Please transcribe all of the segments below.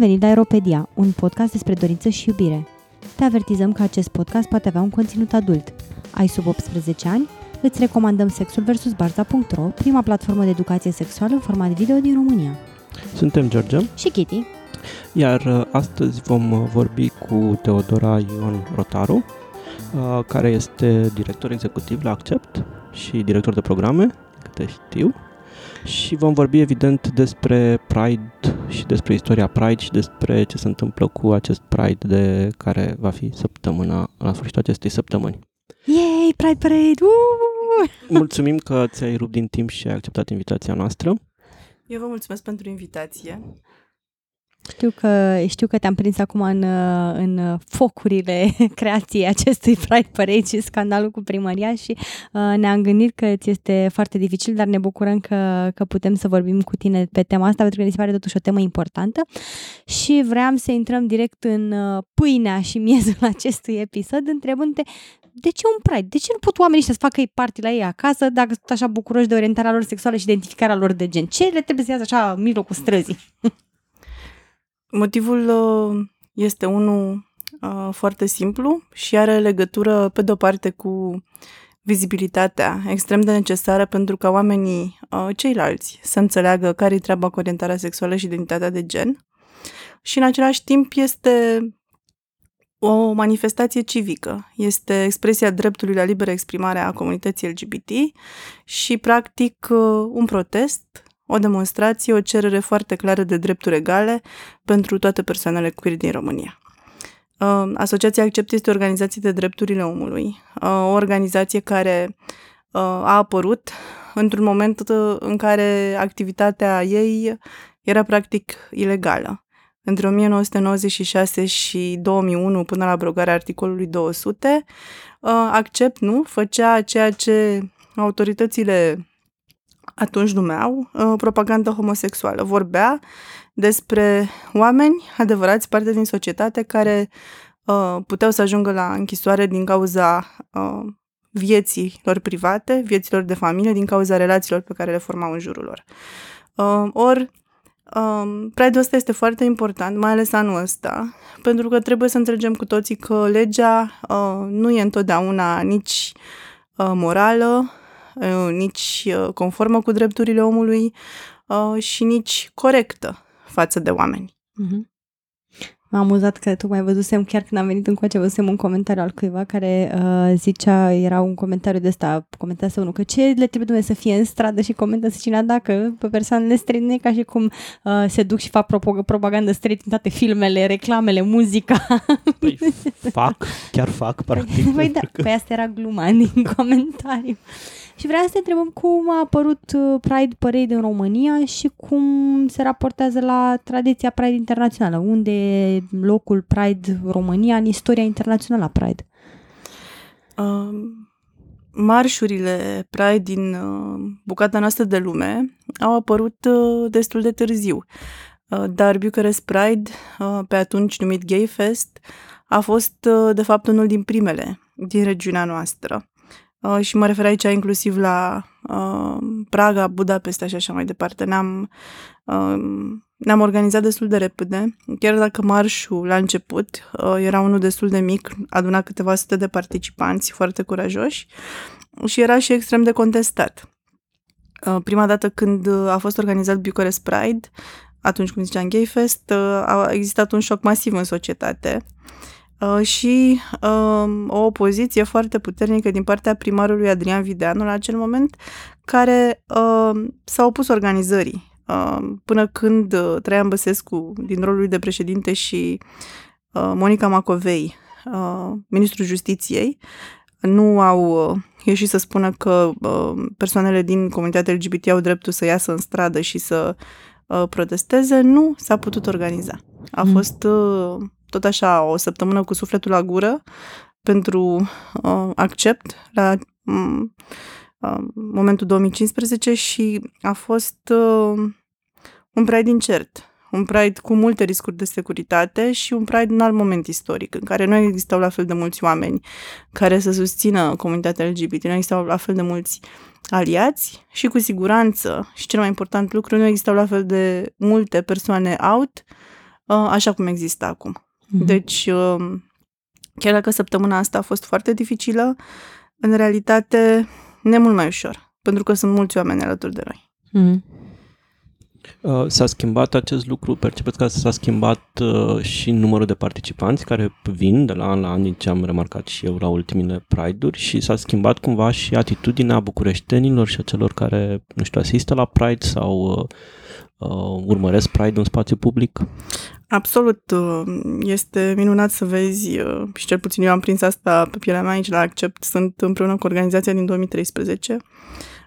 venit la Aeropedia, un podcast despre dorință și iubire. Te avertizăm că acest podcast poate avea un conținut adult. Ai sub 18 ani? Îți recomandăm Sexul vs. Barza.ro, prima platformă de educație sexuală în format video din România. Suntem George Și Kitty. Iar uh, astăzi vom uh, vorbi cu Teodora Ion Rotaru, uh, care este director executiv la Accept și director de programe, câte știu. Și vom vorbi evident despre Pride și despre istoria Pride și despre ce se întâmplă cu acest Pride de care va fi săptămâna, la sfârșitul acestei săptămâni. Yay, Pride Parade! Uh! Mulțumim că ți-ai rupt din timp și ai acceptat invitația noastră. Eu vă mulțumesc pentru invitație. Știu că, știu că te-am prins acum în, în focurile creației acestui Pride Parade și scandalul cu primăria și uh, ne-am gândit că ți este foarte dificil, dar ne bucurăm că, că putem să vorbim cu tine pe tema asta, pentru că mi se pare totuși o temă importantă și vreau să intrăm direct în uh, pâinea și miezul acestui episod, întrebându-te de ce un Pride? De ce nu pot oamenii să facă ei party la ei acasă dacă sunt așa bucuroși de orientarea lor sexuală și identificarea lor de gen? Ce le trebuie să iasă așa în mijlocul străzii? Motivul uh, este unul uh, foarte simplu și are legătură, pe de-o parte, cu vizibilitatea extrem de necesară pentru ca oamenii uh, ceilalți să înțeleagă care e treaba cu orientarea sexuală și identitatea de gen. Și în același timp este o manifestație civică. Este expresia dreptului la liberă exprimare a comunității LGBT și, practic, un protest o demonstrație, o cerere foarte clară de drepturi egale pentru toate persoanele queer din România. Uh, Asociația Accept este o organizație de drepturile omului, uh, o organizație care uh, a apărut într-un moment în care activitatea ei era practic ilegală. Între 1996 și 2001, până la abrogarea articolului 200, Accept nu făcea ceea ce autoritățile atunci numeau uh, propagandă homosexuală. Vorbea despre oameni adevărați, parte din societate, care uh, puteau să ajungă la închisoare din cauza uh, vieții lor private, vieților de familie, din cauza relațiilor pe care le formau în jurul lor. Uh, ori, Um, Pride-ul ăsta este foarte important, mai ales anul ăsta, pentru că trebuie să înțelegem cu toții că legea uh, nu e întotdeauna nici uh, morală, Uh, nici uh, conformă cu drepturile omului uh, și nici corectă față de oameni. Mm-hmm. M-am amuzat că tu mai văzusem, chiar când am venit încoace, văzusem un comentariu al cuiva care uh, zicea, era un comentariu de ăsta, comentase unul, că ce le trebuie Dumnezeu să fie în stradă și comentă cine dacă pe persoanele străine nu e ca și cum uh, se duc și fac propagandă straight în toate filmele, reclamele, muzica. Păi fac, chiar fac, practic. Păi da, că... păi asta era gluma din comentariu. Și vreau să te întrebăm cum a apărut uh, Pride Parade în România și cum se raportează la tradiția Pride internațională. Unde e locul Pride România în istoria internațională a Pride? Uh, marșurile Pride din uh, bucata noastră de lume au apărut uh, destul de târziu. Uh, dar Bucharest Pride, uh, pe atunci numit Gay Fest, a fost uh, de fapt unul din primele din regiunea noastră. Uh, și mă refer aici inclusiv la uh, Praga, Budapesta și așa mai departe. Ne-am, uh, ne-am organizat destul de repede, chiar dacă marșul la început uh, era unul destul de mic, aduna câteva sute de participanți foarte curajoși și era și extrem de contestat. Uh, prima dată când a fost organizat Bucharest Pride, atunci când ziceam Gay Fest, uh, a existat un șoc masiv în societate Uh, și uh, o opoziție foarte puternică din partea primarului Adrian Videanu la acel moment, care uh, s-a opus organizării. Uh, până când uh, Traian Băsescu, din rolul lui de președinte, și uh, Monica Macovei, uh, ministrul justiției, nu au uh, ieșit să spună că uh, persoanele din comunitatea LGBT au dreptul să iasă în stradă și să uh, protesteze, nu s-a putut organiza. A mm. fost uh, tot așa o săptămână cu sufletul la gură pentru uh, accept la um, uh, momentul 2015 și a fost uh, un Pride incert. Un Pride cu multe riscuri de securitate și un Pride în alt moment istoric, în care nu existau la fel de mulți oameni care să susțină comunitatea LGBT, nu existau la fel de mulți aliați și cu siguranță, și cel mai important lucru, nu existau la fel de multe persoane out așa cum există acum. Mm-hmm. Deci, chiar dacă săptămâna asta a fost foarte dificilă, în realitate ne mult mai ușor, pentru că sunt mulți oameni alături de noi. Mm-hmm. Uh, s-a schimbat acest lucru? Percepeți că s-a schimbat uh, și numărul de participanți care vin de la an la an, din ce am remarcat și eu la ultimile Pride-uri și s-a schimbat cumva și atitudinea bucureștenilor și a celor care, nu știu, asistă la Pride sau uh, uh, urmăresc Pride în spațiu public? Absolut. Uh, este minunat să vezi și cel puțin eu am prins asta pe pielea mea aici la Accept. Sunt împreună cu organizația din 2013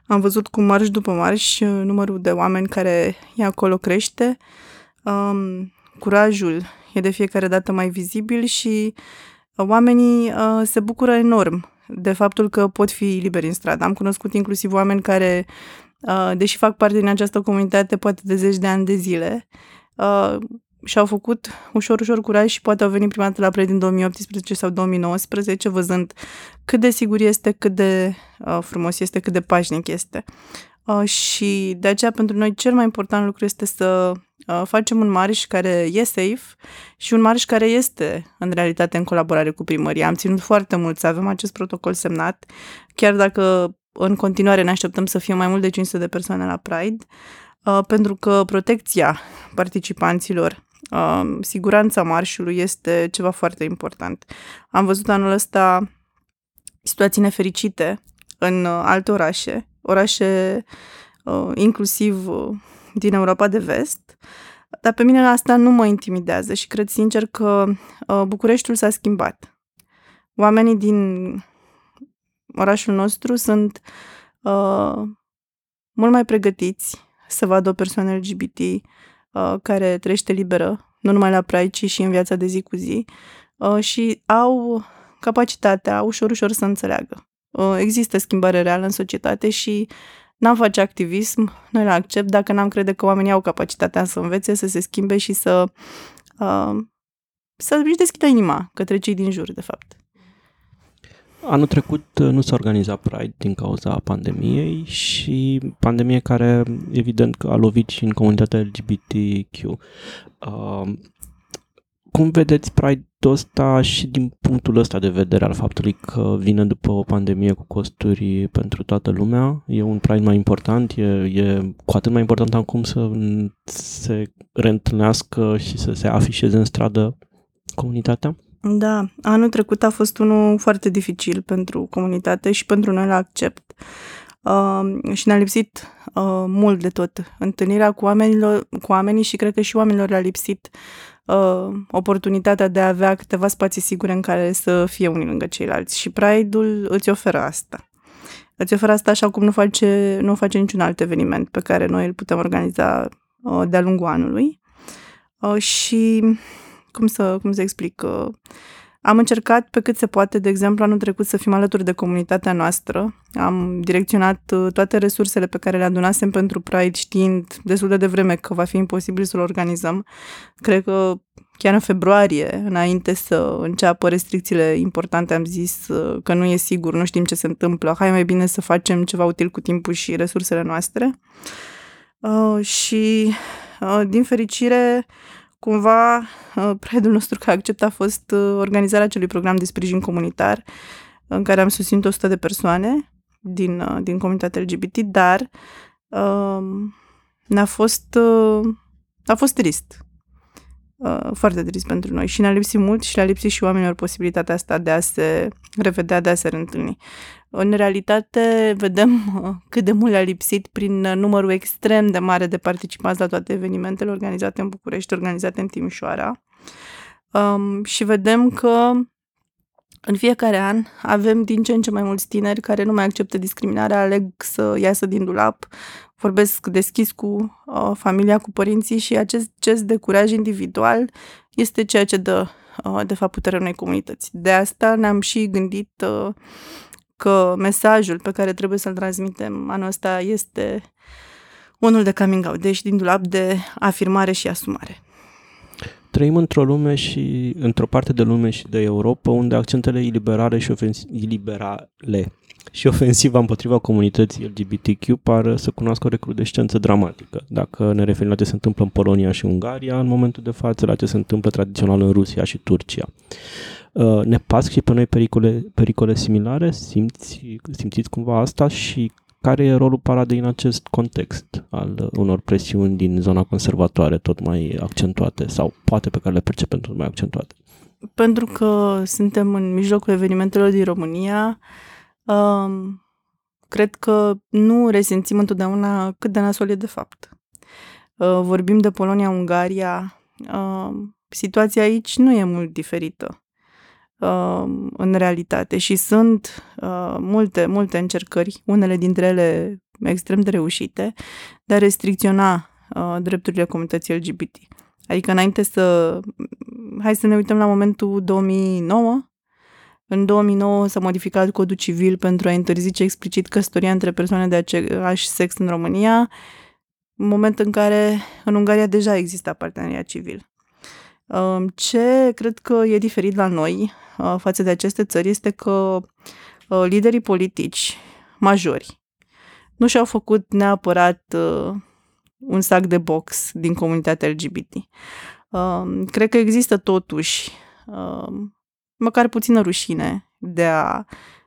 am văzut cum marș după marș numărul de oameni care e acolo crește. Um, curajul e de fiecare dată mai vizibil și oamenii uh, se bucură enorm de faptul că pot fi liberi în stradă. Am cunoscut inclusiv oameni care, uh, deși fac parte din această comunitate poate de zeci de ani de zile, uh, și-au făcut ușor, ușor curaj și poate au venit prima dată la Pride din 2018 sau 2019, văzând cât de sigur este, cât de uh, frumos este, cât de pașnic este. Uh, și de aceea pentru noi cel mai important lucru este să uh, facem un marș care e safe și un marș care este în realitate în colaborare cu primăria. Am ținut foarte mult să avem acest protocol semnat, chiar dacă în continuare ne așteptăm să fie mai mult de 500 de persoane la Pride, uh, pentru că protecția participanților uh, siguranța marșului este ceva foarte important. Am văzut anul ăsta situații nefericite în uh, alte orașe, orașe uh, inclusiv uh, din Europa de Vest, dar pe mine asta nu mă intimidează și cred sincer că uh, Bucureștiul s-a schimbat. Oamenii din orașul nostru sunt uh, mult mai pregătiți să vadă o persoană LGBT uh, care trăiește liberă, nu numai la Pride, ci și în viața de zi cu zi uh, și au capacitatea ușor, ușor să înțeleagă. Uh, există schimbare reală în societate și n-am face activism, noi la accept, dacă n-am crede că oamenii au capacitatea să învețe, să se schimbe și să uh, să își deschidă inima către cei din jur, de fapt. Anul trecut uh, nu s-a organizat Pride din cauza pandemiei și pandemie care evident că a lovit și în comunitatea LGBTQ. Uh, cum vedeți Pride-ul ăsta și din punctul ăsta de vedere al faptului că vine după o pandemie cu costuri pentru toată lumea? E un Pride mai important? E, e cu atât mai important acum să se reîntâlnească și să se afișeze în stradă comunitatea? Da, anul trecut a fost unul foarte dificil pentru comunitate și pentru noi la Accept. Uh, și ne-a lipsit uh, mult de tot. Întâlnirea cu, oamenilor, cu oamenii și cred că și oamenilor le-a lipsit uh, oportunitatea de a avea câteva spații sigure în care să fie unii lângă ceilalți. Și Pride-ul îți oferă asta. Îți oferă asta așa cum nu face, nu face niciun alt eveniment pe care noi îl putem organiza uh, de-a lungul anului. Uh, și cum să, cum să explic, uh, am încercat pe cât se poate, de exemplu, anul trecut să fim alături de comunitatea noastră. Am direcționat uh, toate resursele pe care le adunasem pentru Pride, știind destul de devreme că va fi imposibil să-l organizăm. Cred că chiar în februarie, înainte să înceapă restricțiile importante, am zis uh, că nu e sigur, nu știm ce se întâmplă, hai mai bine să facem ceva util cu timpul și resursele noastre. Uh, și, uh, din fericire, cumva uh, predul nostru ca accept a fost uh, organizarea acelui program de sprijin comunitar în care am susținut 100 de persoane din, uh, din comunitatea LGBT, dar um, ne-a fost, a fost trist. Foarte trist pentru noi și ne-a lipsit mult și le-a lipsit și oamenilor posibilitatea asta de a se revedea, de a se reîntâlni. În realitate, vedem cât de mult le-a lipsit prin numărul extrem de mare de participanți la toate evenimentele organizate în București, organizate în Timișoara. Um, și vedem că în fiecare an avem din ce în ce mai mulți tineri care nu mai acceptă discriminarea, aleg să iasă din dulap, vorbesc deschis cu uh, familia, cu părinții și acest gest de curaj individual este ceea ce dă, uh, de fapt, puterea unei comunități. De asta ne-am și gândit uh, că mesajul pe care trebuie să-l transmitem anul ăsta este unul de coming out, deci din dulap de afirmare și asumare. trăim într-o lume și într-o parte de lume și de Europa unde accentele iliberale și ofensi- iliberale și ofensiva împotriva comunității LGBTQ par să cunoască o recrudescență dramatică. Dacă ne referim la ce se întâmplă în Polonia și Ungaria în momentul de față, la ce se întâmplă tradițional în Rusia și Turcia. Uh, ne pasc și pe noi pericole, pericole similare? Simți, simțiți cumva asta și care e rolul paradei în acest context al unor presiuni din zona conservatoare tot mai accentuate sau poate pe care le percepem tot mai accentuate? Pentru că suntem în mijlocul evenimentelor din România, um, cred că nu resimțim întotdeauna cât de nasol e de fapt. Uh, vorbim de Polonia-Ungaria, uh, situația aici nu e mult diferită uh, în realitate și sunt uh, multe, multe încercări, unele dintre ele extrem de reușite, de a restricționa uh, drepturile comunității LGBT. Adică înainte să... Hai să ne uităm la momentul 2009. În 2009 s-a modificat codul civil pentru a interzice explicit căsătoria între persoane de același sex în România, în moment în care în Ungaria deja exista parteneriat civil. Ce cred că e diferit la noi față de aceste țări este că liderii politici majori nu și-au făcut neapărat un sac de box din comunitatea LGBT. Cred că există totuși măcar puțină rușine de a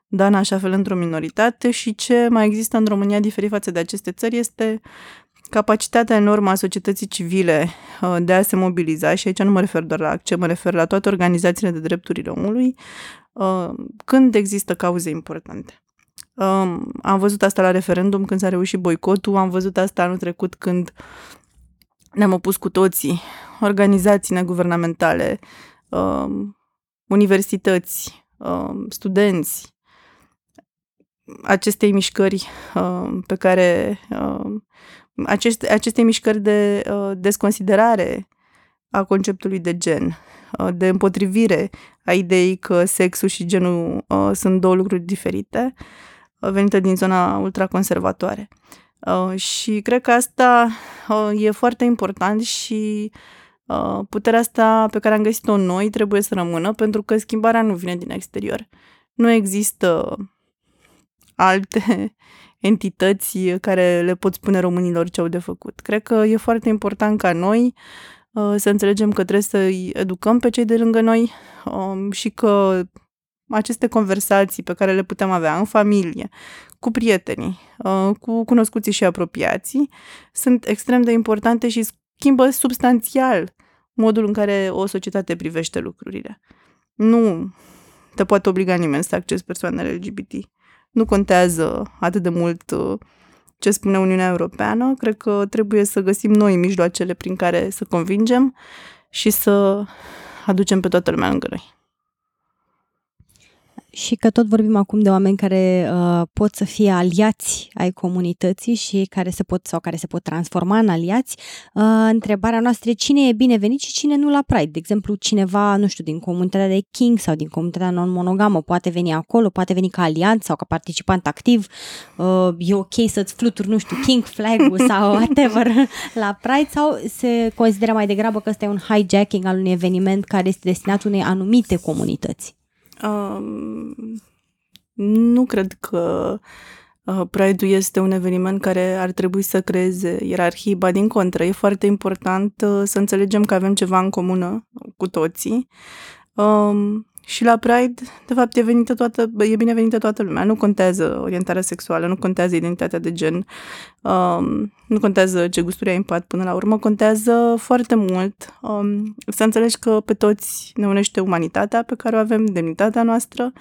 da în așa fel într-o minoritate și ce mai există în România diferit față de aceste țări este capacitatea enormă a societății civile uh, de a se mobiliza, și aici nu mă refer doar la ACCE, mă refer la toate organizațiile de drepturile omului, uh, când există cauze importante. Um, am văzut asta la referendum când s-a reușit boicotul, am văzut asta anul trecut când ne-am opus cu toții, organizații neguvernamentale, um, universități, um, studenți, acestei mișcări pe care aceste, aceste mișcări de uh, desconsiderare a conceptului de gen, uh, de împotrivire a ideii că sexul și genul uh, sunt două lucruri diferite, uh, venite din zona ultraconservatoare. Uh, și cred că asta uh, e foarte important și uh, puterea asta pe care am găsit-o noi trebuie să rămână, pentru că schimbarea nu vine din exterior. Nu există alte entități care le pot spune românilor ce au de făcut. Cred că e foarte important ca noi uh, să înțelegem că trebuie să-i educăm pe cei de lângă noi um, și că aceste conversații pe care le putem avea în familie, cu prietenii, uh, cu cunoscuții și apropiații, sunt extrem de importante și schimbă substanțial modul în care o societate privește lucrurile. Nu te poate obliga nimeni să accesi persoanele LGBT nu contează atât de mult uh, ce spune Uniunea Europeană. Cred că trebuie să găsim noi mijloacele prin care să convingem și să aducem pe toată lumea lângă noi și că tot vorbim acum de oameni care uh, pot să fie aliați ai comunității și care se pot sau care se pot transforma în aliați, uh, întrebarea noastră e cine e binevenit și cine nu la Pride. De exemplu, cineva, nu știu, din comunitatea de King sau din comunitatea non-monogamă poate veni acolo, poate veni ca aliat sau ca participant activ. Uh, e ok să-ți fluturi, nu știu, King flag-ul sau whatever la Pride sau se consideră mai degrabă că ăsta e un hijacking al unui eveniment care este destinat unei anumite comunități? Um, nu cred că uh, Pride-ul este un eveniment care ar trebui să creeze ierarhii, ba din contră, e foarte important uh, să înțelegem că avem ceva în comună cu toții. Um, și la Pride, de fapt, e, venită toată, e binevenită toată lumea. Nu contează orientarea sexuală, nu contează identitatea de gen, um, nu contează ce gusturi ai în pat până la urmă, contează foarte mult um, să înțelegi că pe toți ne unește umanitatea pe care o avem, demnitatea noastră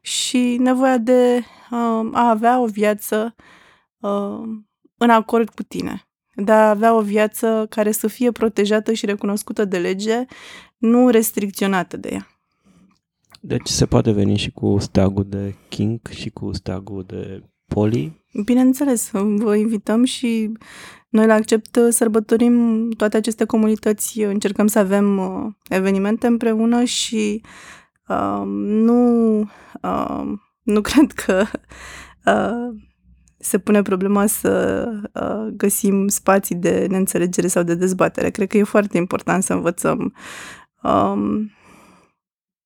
și nevoia de um, a avea o viață um, în acord cu tine de a avea o viață care să fie protejată și recunoscută de lege, nu restricționată de ea. Deci se poate veni și cu steagul de King și cu steagul de Poli? Bineînțeles, vă invităm și noi la Accept sărbătorim toate aceste comunități, încercăm să avem uh, evenimente împreună și uh, nu, uh, nu cred că uh, se pune problema să uh, găsim spații de neînțelegere sau de dezbatere. Cred că e foarte important să învățăm um,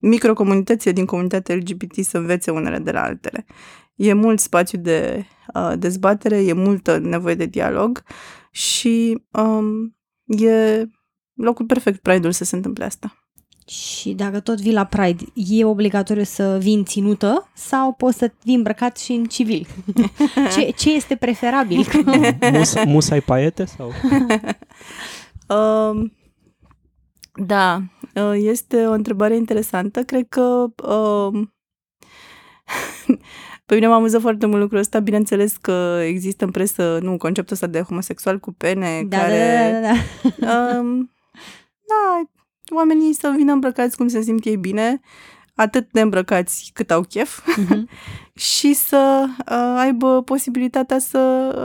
microcomunitățile din comunitatea LGBT să învețe unele de la altele. E mult spațiu de uh, dezbatere, e multă nevoie de dialog și um, e locul perfect Pride-ul să se întâmple asta. Și dacă tot vii la Pride, e obligatoriu să vii în ținută sau poți să vii îmbrăcat și în civil? ce, ce este preferabil? Mus, musai paiete sau? uh, da, uh, este o întrebare interesantă. Cred că uh, pe mine m-a amuzat foarte mult lucrul ăsta. Bineînțeles că există în presă nu, conceptul ăsta de homosexual cu pene Da, care... da, da, da, da. Um, da, oamenii să vină îmbrăcați cum se simt ei bine, atât de îmbrăcați cât au chef Mhm. și să uh, aibă posibilitatea să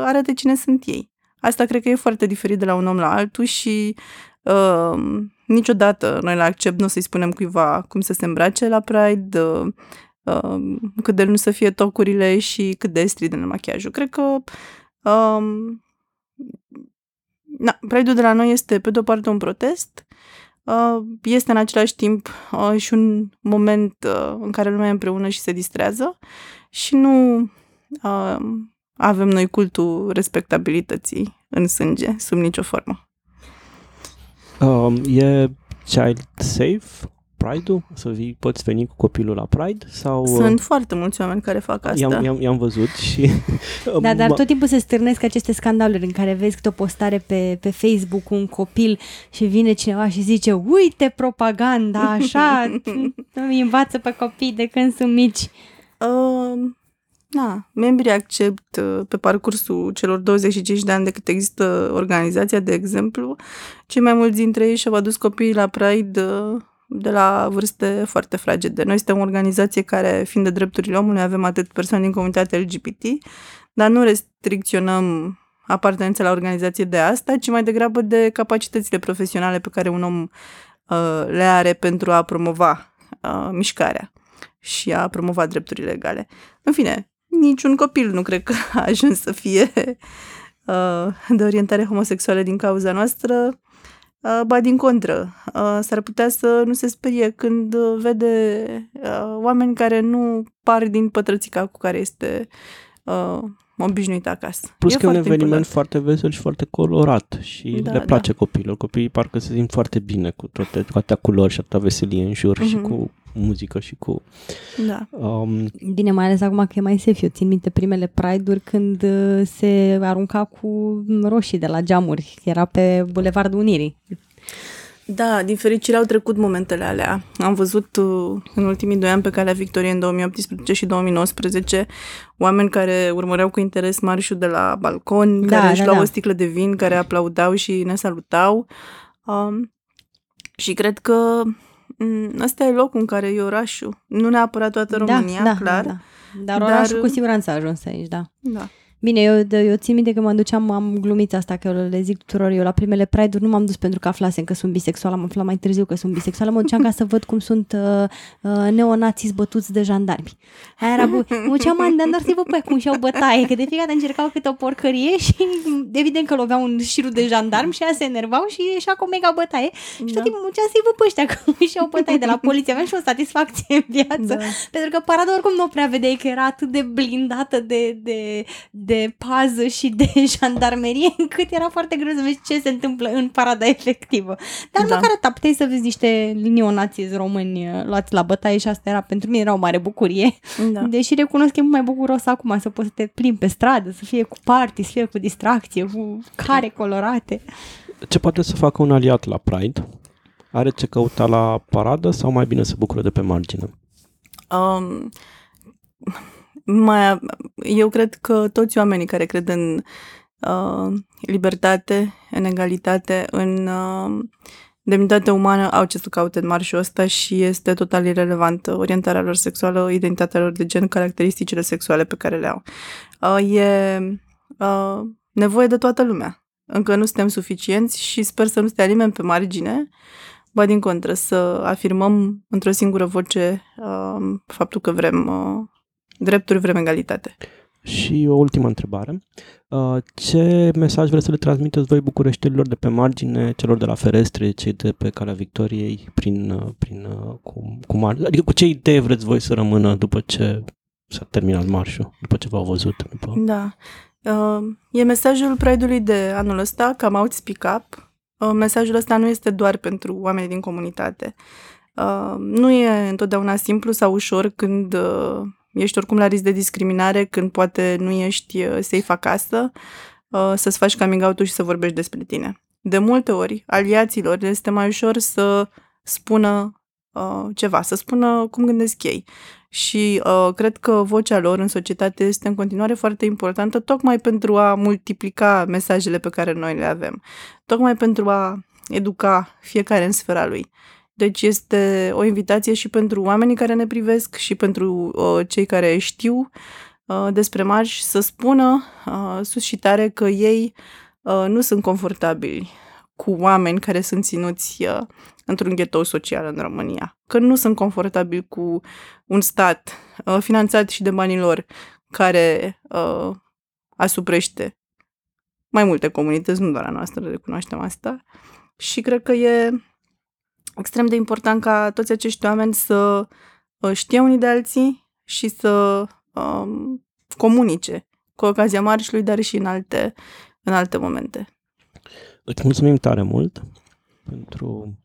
arate cine sunt ei. Asta cred că e foarte diferit de la un om la altul și uh, niciodată noi la Accept nu o să-i spunem cuiva cum să se îmbrace la Pride, uh, uh, cât de nu să fie tocurile și cât de strident machiajul. Cred că um, na, Pride-ul de la noi este pe de-o parte un protest, uh, este în același timp uh, și un moment uh, în care lumea e împreună și se distrează și nu uh, avem noi cultul respectabilității în sânge, sub nicio formă. Um, e child safe Pride-ul? Să vii, poți veni cu copilul la Pride? Sau, uh, Sunt foarte mulți oameni care fac asta. I-am, i-am, i-am văzut și... Da, dar m- tot timpul se stârnesc aceste scandaluri în care vezi câte o postare pe, pe Facebook cu un copil și vine cineva și zice uite propaganda, așa, îi învață pe copii de când sunt mici. Uh, da, membrii accept uh, pe parcursul celor 25 de ani de cât există organizația, de exemplu, cei mai mulți dintre ei și-au adus copiii la Pride uh, de la vârste foarte fragede. Noi suntem o organizație care, fiind de drepturile omului, avem atât persoane din comunitatea LGBT, dar nu restricționăm apartenența la organizație de asta, ci mai degrabă de capacitățile profesionale pe care un om uh, le are pentru a promova uh, mișcarea și a promova drepturile legale. În fine, niciun copil nu cred că a ajuns să fie uh, de orientare homosexuală din cauza noastră, uh, ba din contră. Uh, s-ar putea să nu se sperie când uh, vede uh, oameni care nu par din pătrățica cu care este uh, obișnuit acasă. Plus că e un foarte eveniment important. foarte vesel și foarte colorat și Da, le da. place copiilor. Copiii parcă se simt foarte bine cu toate, cu atâtea culori și atâta veselie în jur și Mhm. cu muzică și cu... Da. Um, Bine, mai ales acum că e mai safe. Eu țin minte primele Pride-uri când uh, se arunca cu roșii de la geamuri. Era pe Bulevardul Unirii. Da, din fericire au trecut momentele alea. Am văzut uh, în ultimii doi ani pe calea Victoriei în 2018 și 2019 oameni care urmăreau cu interes marșul de la balcon, Da, care își da, luau da. o sticlă de vin, care aplaudau și ne salutau. Um, și cred că m, ăsta e locul în care e orașul. Nu neapărat toată România, da, clar. Da, da. Dar Dar- orașul cu siguranță a ajuns aici, da. da. Bine, eu, de- eu țin minte că mă duceam, am glumit asta, că eu le zic tuturor, eu la primele Pride-uri nu m-am dus pentru că aflasem că sunt bisexuală, am aflat mai târziu că sunt bisexuală, mă duceam ca să văd cum sunt uh, uh, neonații zbătuți de jandarmi. Aia era bu- mă duceam mai dar să vă pe cum și-au bătaie, că de fiecare dată încercau câte o porcărie și evident că loveau un șirul de jandarmi și ea se enervau și ieșea cu o mega bătaie. Și tot Da. timpul mă duceam să-i văd pe ăștia cum și-au bătaie de la poliție, aveam și o satisfacție în viață. Da. Pentru că parada oricum nu o prea vedeai că era atât de blindată de, de, de pază și de jandarmerie, încât era foarte greu să vezi ce se întâmplă în parada efectivă. Dar Da. măcar atât, puteai să vezi niște neonații români uh, luați la bătaie și asta era pentru mine era o mare bucurie. Da. Deși recunosc că e mult mai bucuros acum să poți să te plimbi pe stradă, să fie cu party, să fie cu distracție, cu care colorate. ce poate să facă un aliat la Pride? Are ce căuta la paradă sau mai bine se bucură de pe margine? Um, mai, eu cred că toți oamenii care cred în uh, libertate, în egalitate, în uh, demnitatea umană au ce să caute în marșul ăsta și este total irrelevantă orientarea lor sexuală, identitatea lor de gen, caracteristicile sexuale pe care le au. Uh, e uh, nevoie de toată lumea. Încă nu suntem suficienți și sper să nu stea nimeni pe margine, ba din contră, să afirmăm într-o singură voce uh, faptul că vrem uh, drepturi, vrem egalitate. Și o ultimă întrebare. Uh, ce mesaj vreți să le transmiteți voi bucureștilor de pe margine, celor de la ferestre, cei de pe calea Victoriei, prin, uh, prin cu, cu mar- Adică cu ce idee vreți voi să rămână după ce s-a terminat marșul, după ce v-au văzut? După... Da. Uh, e mesajul Pride-ului de anul ăsta, Come Out Speak Up. Uh, mesajul ăsta nu este doar pentru oamenii din comunitate. Uh, nu e întotdeauna simplu sau ușor când uh, ești oricum la risc de discriminare, când poate nu ești uh, safe acasă, uh, să-ți faci coming out și să vorbești despre tine. De multe ori, aliaților este mai ușor să spună uh, ceva, să spună cum gândesc ei și uh, cred că vocea lor în societate este în continuare foarte importantă, tocmai pentru a multiplica mesajele pe care noi le avem, tocmai pentru a educa fiecare în sfera lui. Deci este o invitație și pentru oamenii care ne privesc și pentru uh, cei care știu uh, despre marș să spună uh, sus și tare că ei uh, nu sunt confortabili cu oameni care sunt ținuți uh, într-un ghetou social în România. Că nu sunt confortabil cu un stat uh, finanțat și de banii lor care uh, asuprește mai multe comunități, nu doar a noastră, recunoaștem asta. Și cred că e extrem de important ca toți acești oameni să uh, știe unii de alții și să um, comunice cu ocazia marșului, dar și în alte, în alte momente. Îți mulțumim tare mult pentru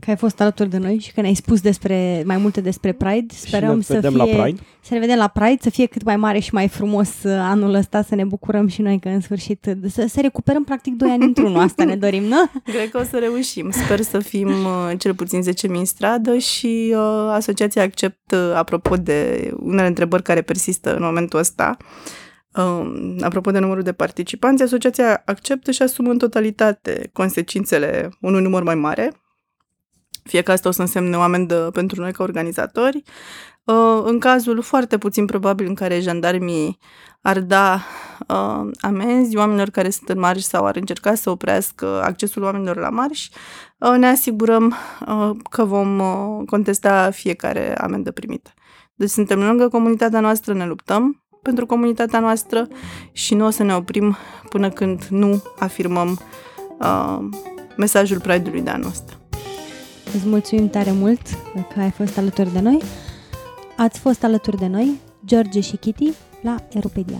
că ai fost alături de noi și că ne-ai spus despre mai multe despre Pride. Sperăm să fie, la Pride. să ne vedem la Pride, să fie cât mai mare și mai frumos uh, anul ăsta, să ne bucurăm și noi că în sfârșit uh, să, să recuperăm practic doi ani într-unul. Asta ne dorim, nu? Cred că o să reușim. Sper să fim uh, cel puțin 10.000 în stradă și uh, asociația Accept, uh, apropo de unele întrebări care persistă în momentul ăsta, Uh, apropo de numărul de participanți, asociația acceptă și asumă în totalitate consecințele unui număr mai mare, fie că asta o să însemne o amendă pentru noi ca organizatori. Uh, în cazul foarte puțin probabil în care jandarmii ar da uh, amenzi oamenilor care sunt în marș sau ar încerca să oprească accesul oamenilor la marș, uh, ne asigurăm că vom contesta fiecare amendă primită. Deci suntem lângă comunitatea noastră, ne luptăm pentru comunitatea noastră și nu o să ne oprim până când nu afirmăm uh, mesajul Pride-ului de anul ăsta. Îți mulțumim tare mult că ai fost alături de noi. Ați fost alături de noi, George și Kitty, la Europedia.